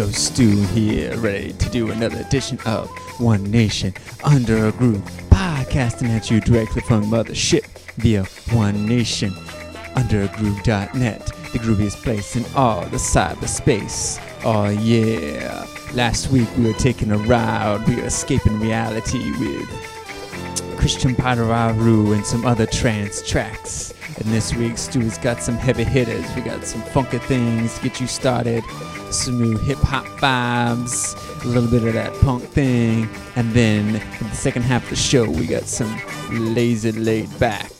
Disco Stew here, ready to do another edition of One Nation Under a Groove, podcasting at you directly from Mothership via One Nation Under a Groove.net, the grooviest place in all the cyberspace. Oh yeah! Last week we were taking a ride, we were escaping reality with Christian Padararu and some other trance tracks. And this week, Stu's got some heavy hitters. We got some funky things to get you started, some new hip hop vibes, a little bit of that punk thing. And then in the second half of the show, we got some lazy laid back,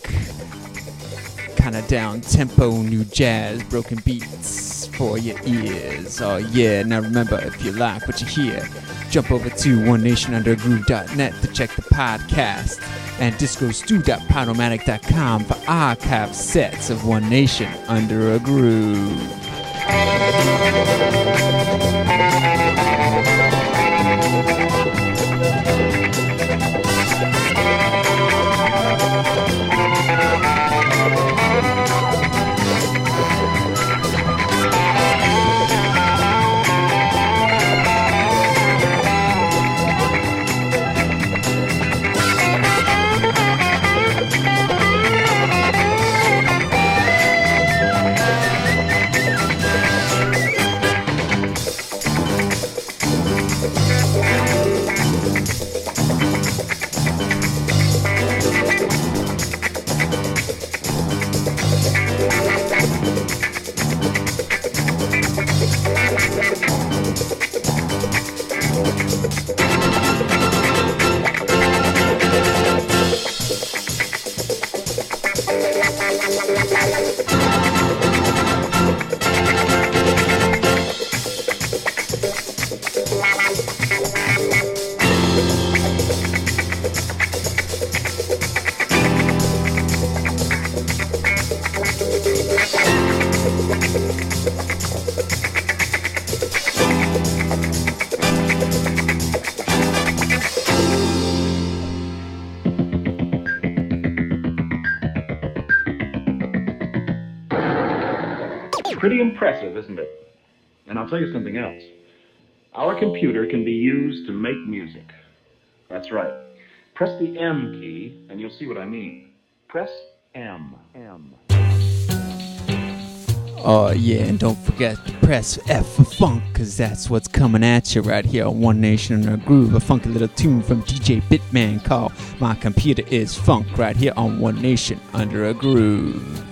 kind of down tempo, new jazz, broken beats for your ears. Oh, yeah. Now remember, if you like what you hear, jump over to onenationundergroove.net to check the podcast and discostew.podomatic.com for archive sets of One Nation Under a Groove. Thank you. Impressive, isn't it? And I'll tell you something else. Our computer can be used to make music. That's right. Press the M key, and you'll see what I mean. Press M. M. Oh, yeah, and don't forget to press F for funk, because that's what's coming at you right here on One Nation Under a Groove. A funky little tune from DJ Bitman called My Computer is Funk right here on One Nation Under a Groove.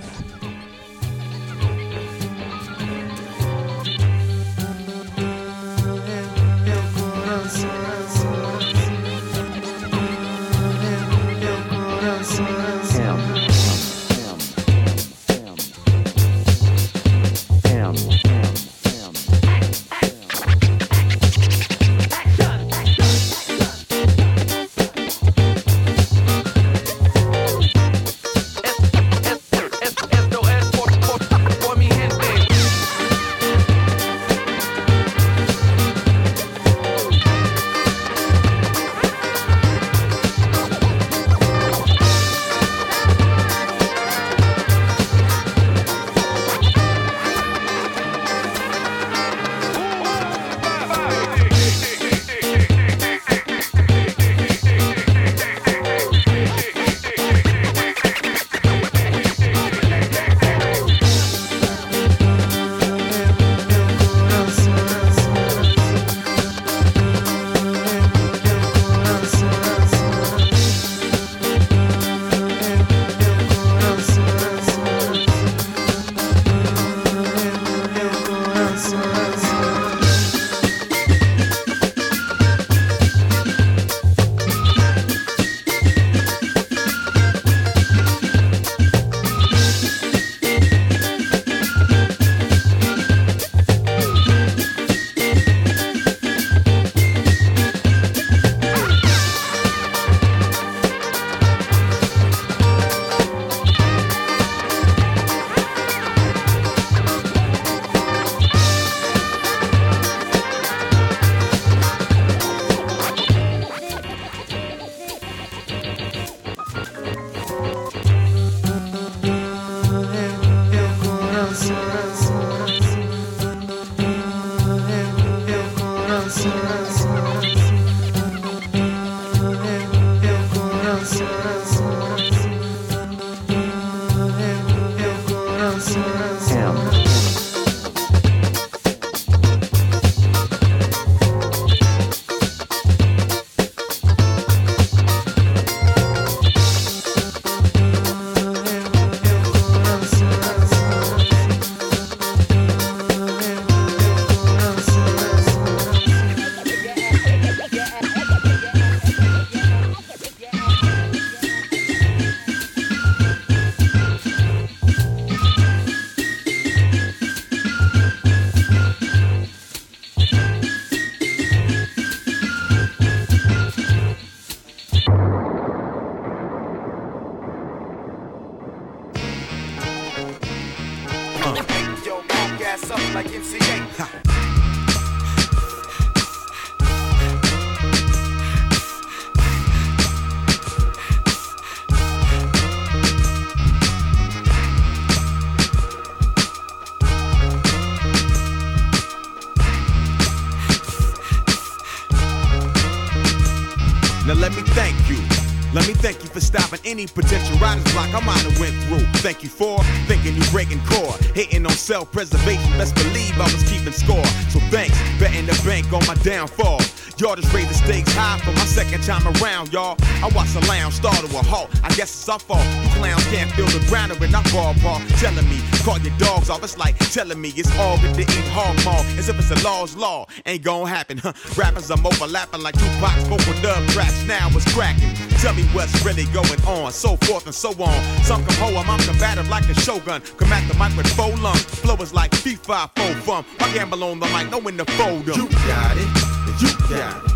Any potential riders block I might have went through. Thank you for thinking you breaking core, hating on self-preservation. Best believe I was keeping score. So thanks, betting the bank on my downfall. Y'all just raised the stakes high for my second time around, y'all. I watched the lounge start to a halt. I guess it's our fault. You clowns can't feel the ground in our ballpark. Telling me, call your dogs off. It's like telling me it's all good to eat hog maw. As if it's a law's law. Ain't gonna happen, huh? Rappers, I'm overlapping like two Tupac's vocal dub tracks. Now it's cracking. Tell me what's really going on. So forth and so on. Some come hoe, I'm combative like a shogun. Come at the mic with full lungs. Flow is like FIFA, full fun. I gamble on the mic, know when to fold. You got it. You got it,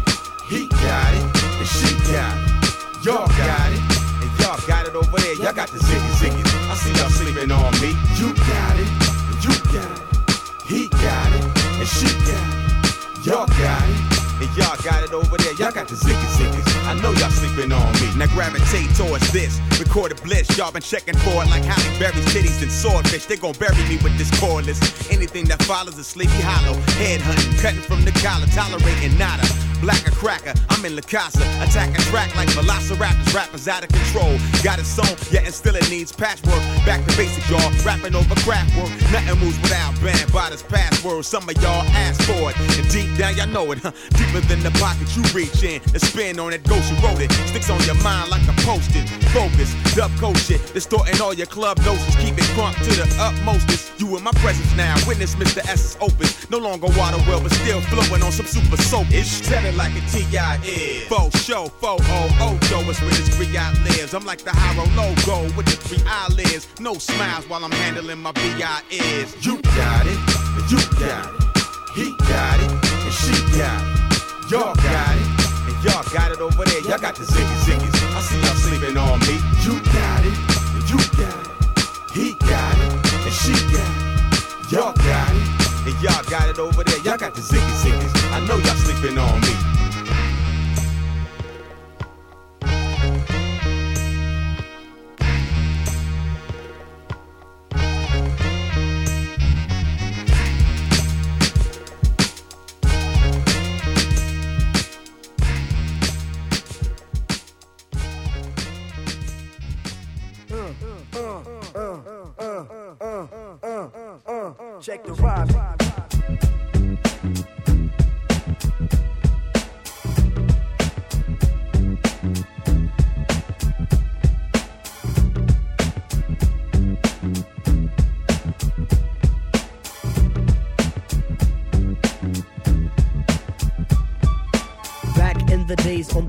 he got it, and she got it. Y'all got it, and y'all got it over there. Y'all got the ziggy ziggies. I see y'all sleeping on me. You got it, and you got it. He got it, and she got it. Y'all got it, and y'all got it over there. Y'all got the ziggy ziggies. I know y'all sleeping on me. Now gravitate towards this. Recorded bliss. Y'all been checking for it like Halle Berry's titties and swordfish. They gon' bury me with this cordless. Anything that follows a sleepy hollow. Head hunting, cutting from the collar, tolerating nada black a cracker. I'm in La Casa, attacking track like velociraptors. Rappers out of control. Got it sewn, yet and still it needs patchwork. Back to basics, y'all. Rapping over Kraftwerk. Nothing moves without banned by this password. Some of y'all ask for it. And deep down, y'all know it, huh? Deeper than the pocket you reach in. The spin on that ghost you wrote it. Sticks on your mind like a post-it. Focus, dub coat shit. Distorting all your club doses. Keep it crunk to the utmostest. You in my presence now. Witness Mr. S's opus. No longer water well, but still flowing on some super soap. It's like a T.I. is. Faux show, faux oh, oh Ojo is where this three I lives. I'm like the Hiro logo with the three eyelids. No smiles while I'm handling my VI is. You got it, you got it. He got it, and she got it. Y'all got it, and y'all got it over there. Y'all got the ziggy ziggies. I see y'all sleeping on me. You got it, you got it. He got it, and she got it. Y'all got it. And y'all got it over there. Y'all got the ziggy ziggies. I know y'all sleeping on me. Check the rhyme.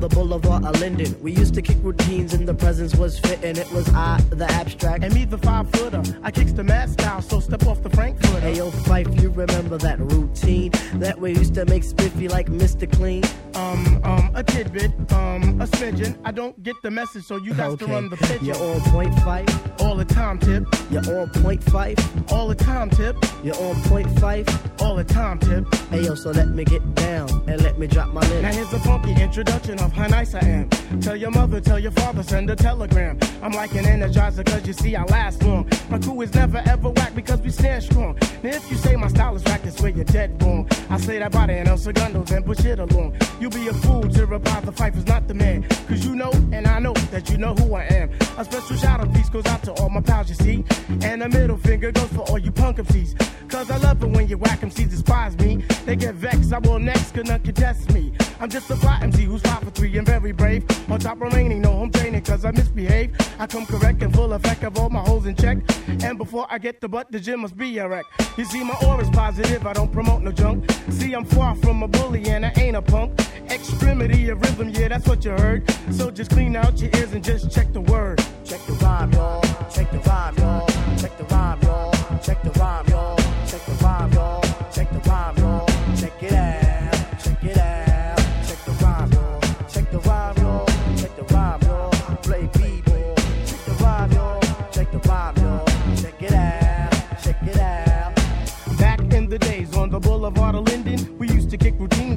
The boulevard of Linden. We used to kick routines and the presence was fitting. It was I, the abstract. And me, the five footer. I kicks the mad style, so step off the Frankfurt. Hey, yo, Phife, you remember that routine? that we used to make spiffy like Mr. Clean. Um, um, a tidbit, um, a smidgen. I don't get the message, so you got Okay. to run the pigeon. You're on point Phife. All the time, tip. You're on point Phife. All the time, tip. You're on point Phife. All the time, tip. Hey yo, so let me get down and let me drop my Now here's a funky introduction of how nice I am. Tell your mother, tell your father, send a telegram. I'm like an energizer, cause you see I last long. My crew is never ever whack because we stand strong. Now if you say my style is whack, that's where you're dead wrong. I say that body and El Segundo, then push it along. You'll be a fool to reply the fight is not the man. Cause you know, and I know that you know who I am. A special shout out piece goes out to all my pals, you see. And a middle finger goes for all you punk MCs. Cause I love it when you whack MCs despise me. They get vexed, I will next, cause none can test me. I'm just a fly MC who's five for three and very brave. On top remaining, no home training, cause I misbehave. I come correct and full effect of all my holes in check. And before I get the butt, the gym must be a wreck. You see, my aura's positive, I don't promote no junk. See, I'm far from a bully and I ain't a punk. Extremity of rhythm, yeah, that's what you heard. So just clean out your ears and just check the word. Check the rhyme, y'all. Check the rhyme, y'all. Check the rhyme, y'all. Check the rhyme, y'all. Check the rhyme, y'all. Check the rhyme, y'all.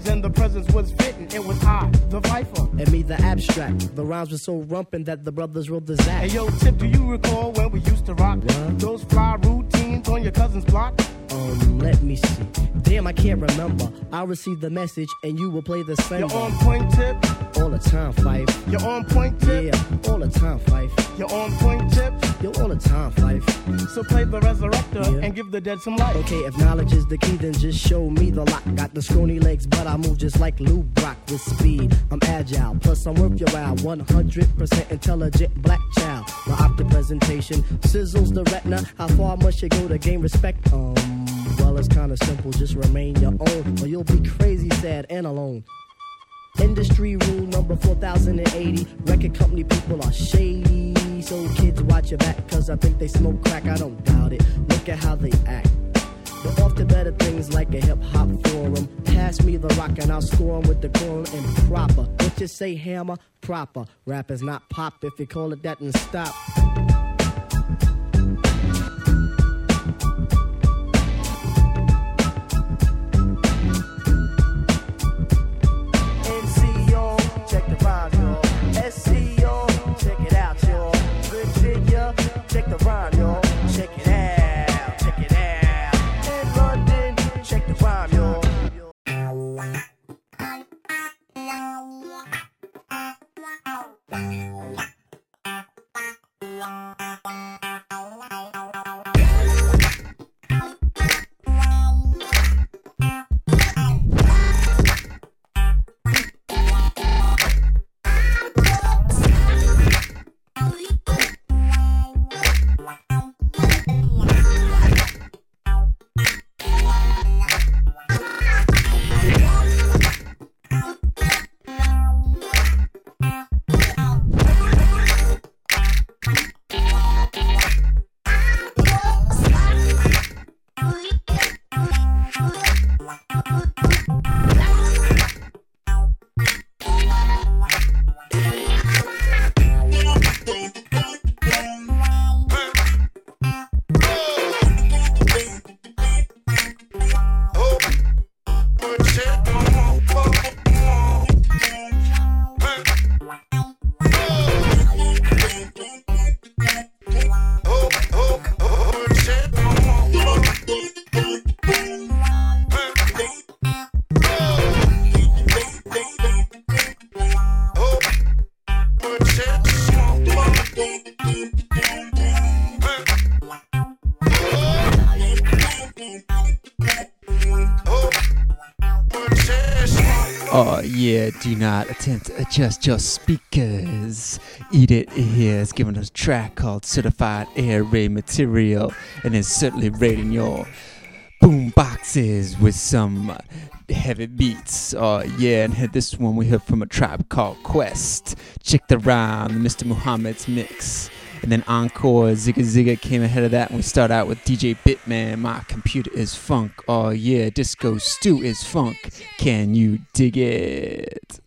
And the presence was fitting. It was I, the Viper. And me, the abstract. The rhymes were so rumpin' that the brothers wrote the zack. Hey yo, Tip, do you recall when we used to rock What? those fly routines on your cousin's block? Um, let me see. Damn, I can't remember. I received the message and you will play the same. You're on point, Tip. all the time, Phife. You're on point, Tip. Yeah, all the time, Phife. You're on point, Tip. Yo, all the time, Phife. So play the resurrector Yeah. and give the dead some life. Okay, if knowledge is the key, then just show me the lock. Got the scrawny legs, but I move just like Lou Brock with speed. I'm agile, plus I'm worth your while. 100% intelligent black child. My optic presentation sizzles the retina. How far must you go to gain respect? Um, well, it's kinda simple. Just remain your own, or you'll be crazy, sad, and alone. Industry rule number 4080. Record company people are shady. So kids watch your back, cause I think they smoke crack. I don't doubt it. Look at how they act. To better things like a hip hop forum. Pass me the rock and I'll score with the quorum and proper. What you say, hammer? Proper. Rap is not pop. If you call it that, and stop. Do not attempt to adjust your speakers. edIT here is giving us a track called Certified Air Raid Material and is certainly rating your boom boxes with some heavy beats. Oh yeah, and here- this one we heard from a tribe called Quest. Check the rhyme, Mr. Muhammad's mix. And then Encore, Zigga Zigga came ahead of that. And we start out with DJ Bitman. My computer is funk. Oh yeah, Disco Stew is funk. Can you dig it?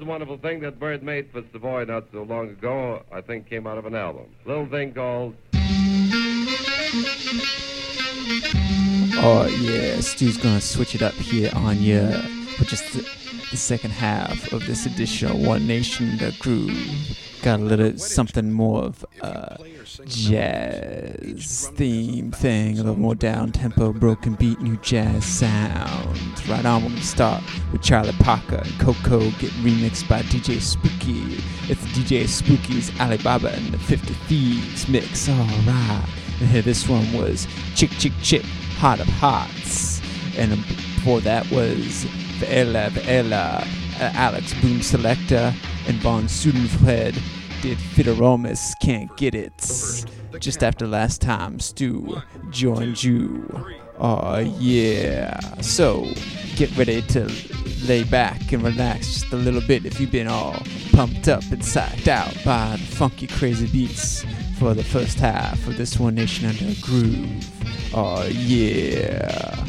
Here's a wonderful thing that Bird made for Savoy not so long ago, I think came out of an album. Little thing called Oh yeah, Stu's gonna switch it up here on you for just the, the second half of this edition of One Nation the Groove. Got a little something more of a jazz theme thing, a little more down tempo, broken beat, new jazz sound. Right on, when we start with Charlie Parker and Koko get remixed by DJ Spooky. It's DJ Spooky's Ali Baba and the 50 Thieves mix. Alright. And here this one was Chick Chick Chick, Heart of Hearts. And before that was Velella Velella, uh, Uh, Alex Boom Selector, and Von Suedenfed did Fiederomus Can't Get It. Just after last time, Stu joined you. Oh yeah. So get ready to lay back and relax just a little bit if you've been all pumped up and psyched out by the funky crazy beats for the first half of this One Nation Under Groove. Oh yeah.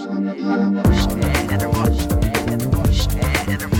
Never watched. Never watched. Never watched.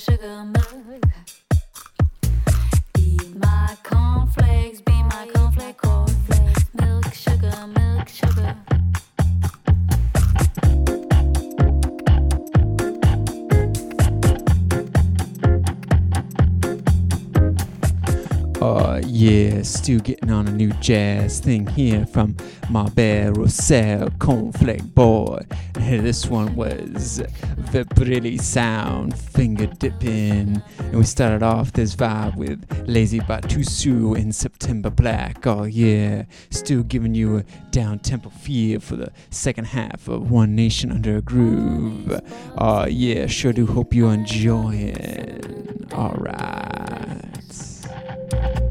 sugar Oh yeah, still getting on a new jazz thing here from Marbert Rocel Cornflake Boy. And this one was Vebrilli Sound, finger dipping. And we started off this vibe with Lazybatusu in September Black. Oh yeah, still giving you a down tempo feel for the second half of One Nation Under a Groove. Oh yeah, sure do hope you enjoy it. Alright. Thank you.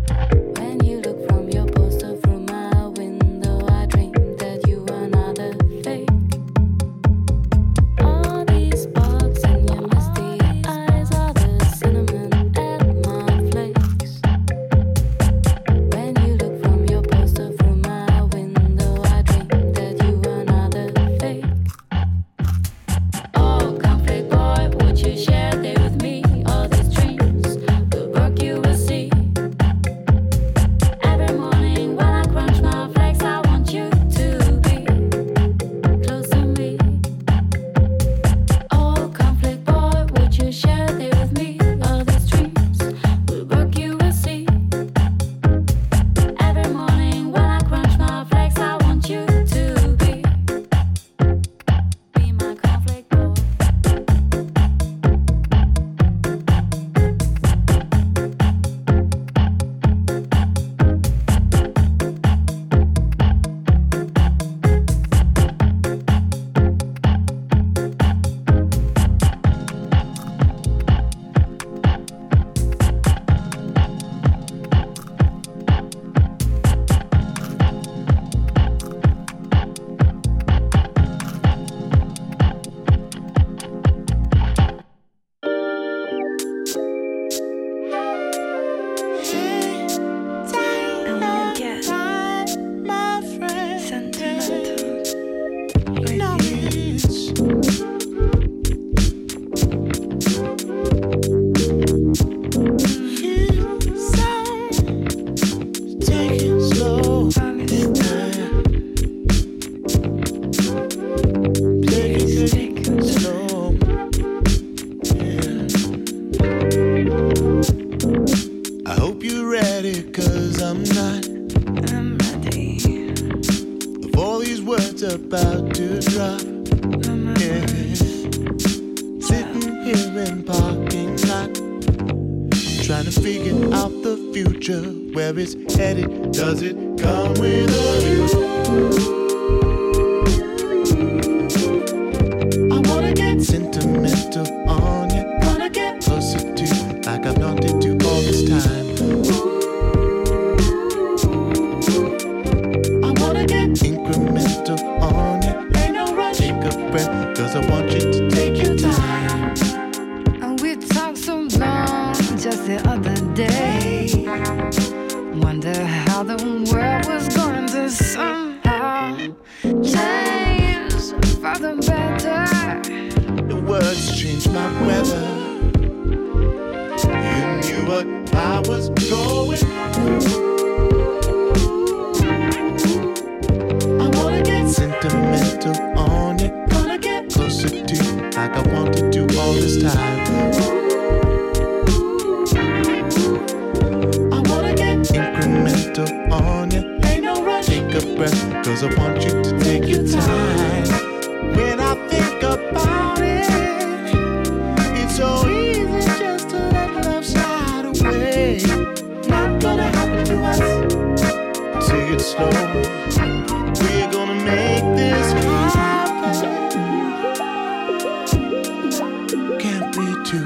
to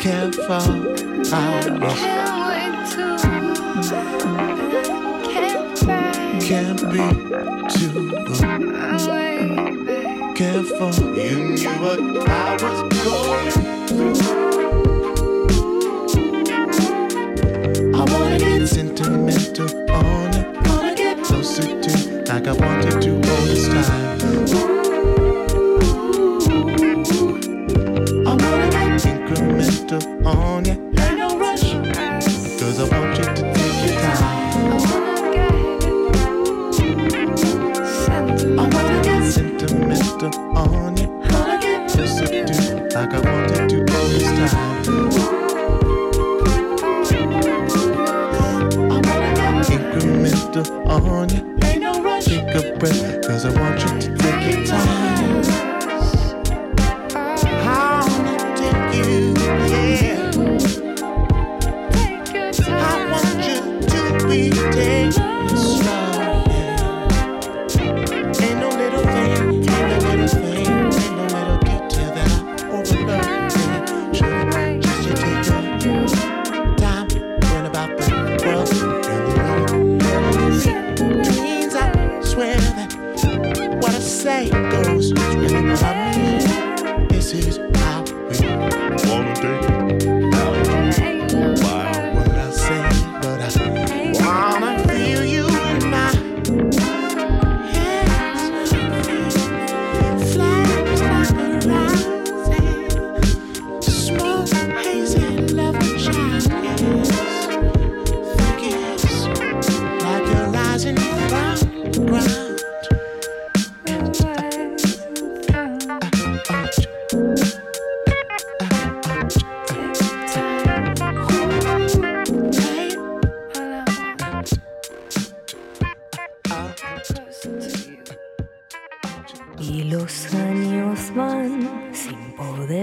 careful. I can't be too careful. You knew what I was going through. I wanna get sentimental on it. Wanna get closer to like I wanted to.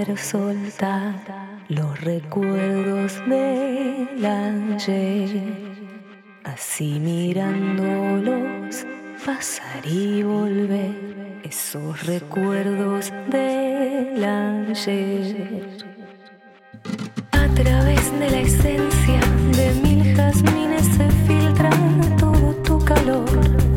poder soltar los recuerdos del ayer. Así mirándolos pasar y volver esos recuerdos del ayer. A través de la esencia de mil jazmines se filtra todo tu calor.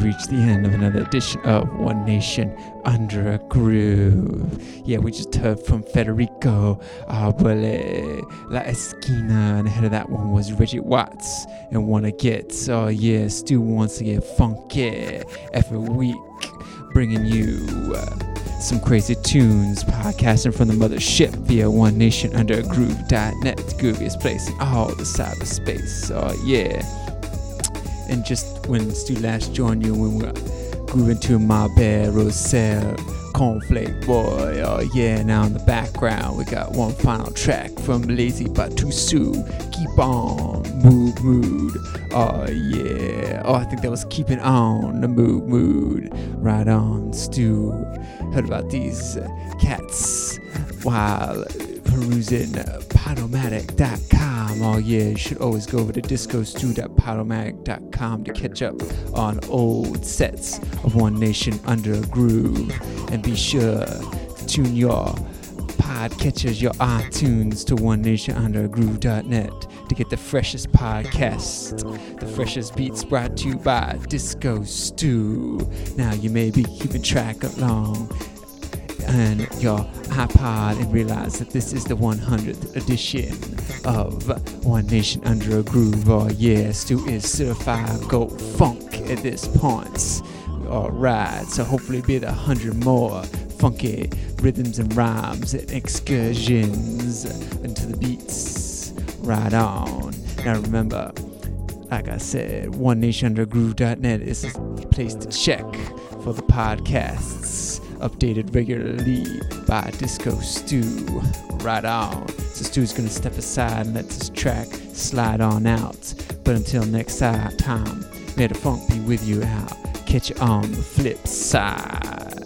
Reached the end of another edition of One Nation Under a Groove. Yeah, we just heard from Federico Aubele La Esquina, and ahead of that one was Reggie Watts and Wanna Get. Oh yeah, Stu wants to get funky every week, bringing you. Uh, some crazy tunes, podcasting from the mothership via One Nation Under a Groove.net, the grooviest place in all the cyberspace. Oh yeah. And just when Stu last joined you, when we were grooving to Marbert Rocel Cornflake Boy. Oh yeah, now in the background we got one final track from Lazybatusu. Keep on, Moog Mood. Oh yeah. Oh, I think that was Keeping On, the Moog Mood. Right on, Stu. Heard about these cats while perusing Podomatic.com. Oh yeah, you should always go over to discostu.podomatic.com to catch up on old sets of One Nation Under a Groove. And be sure to tune your podcatchers, your iTunes to One Nation Under a Groove.net to get the freshest podcast, the freshest beats brought to you by Disco Stu. Now you may be keeping track along and your iPod and realize that this is the 100th edition of One Nation Under a Groove. Oh yeah, Stu is certified gold funk at this point. Alright, so hopefully be the 100 more funky rhythms and rhymes and excursions into the beats. Right on. Now remember, like I said, OneNationUnderGroove.net is a place to check for the podcasts updated regularly by Disco Stu. Right on. So Stu's gonna step aside and let this track slide on out. But until next time, may the funk be with you out. Catch you on the flip side.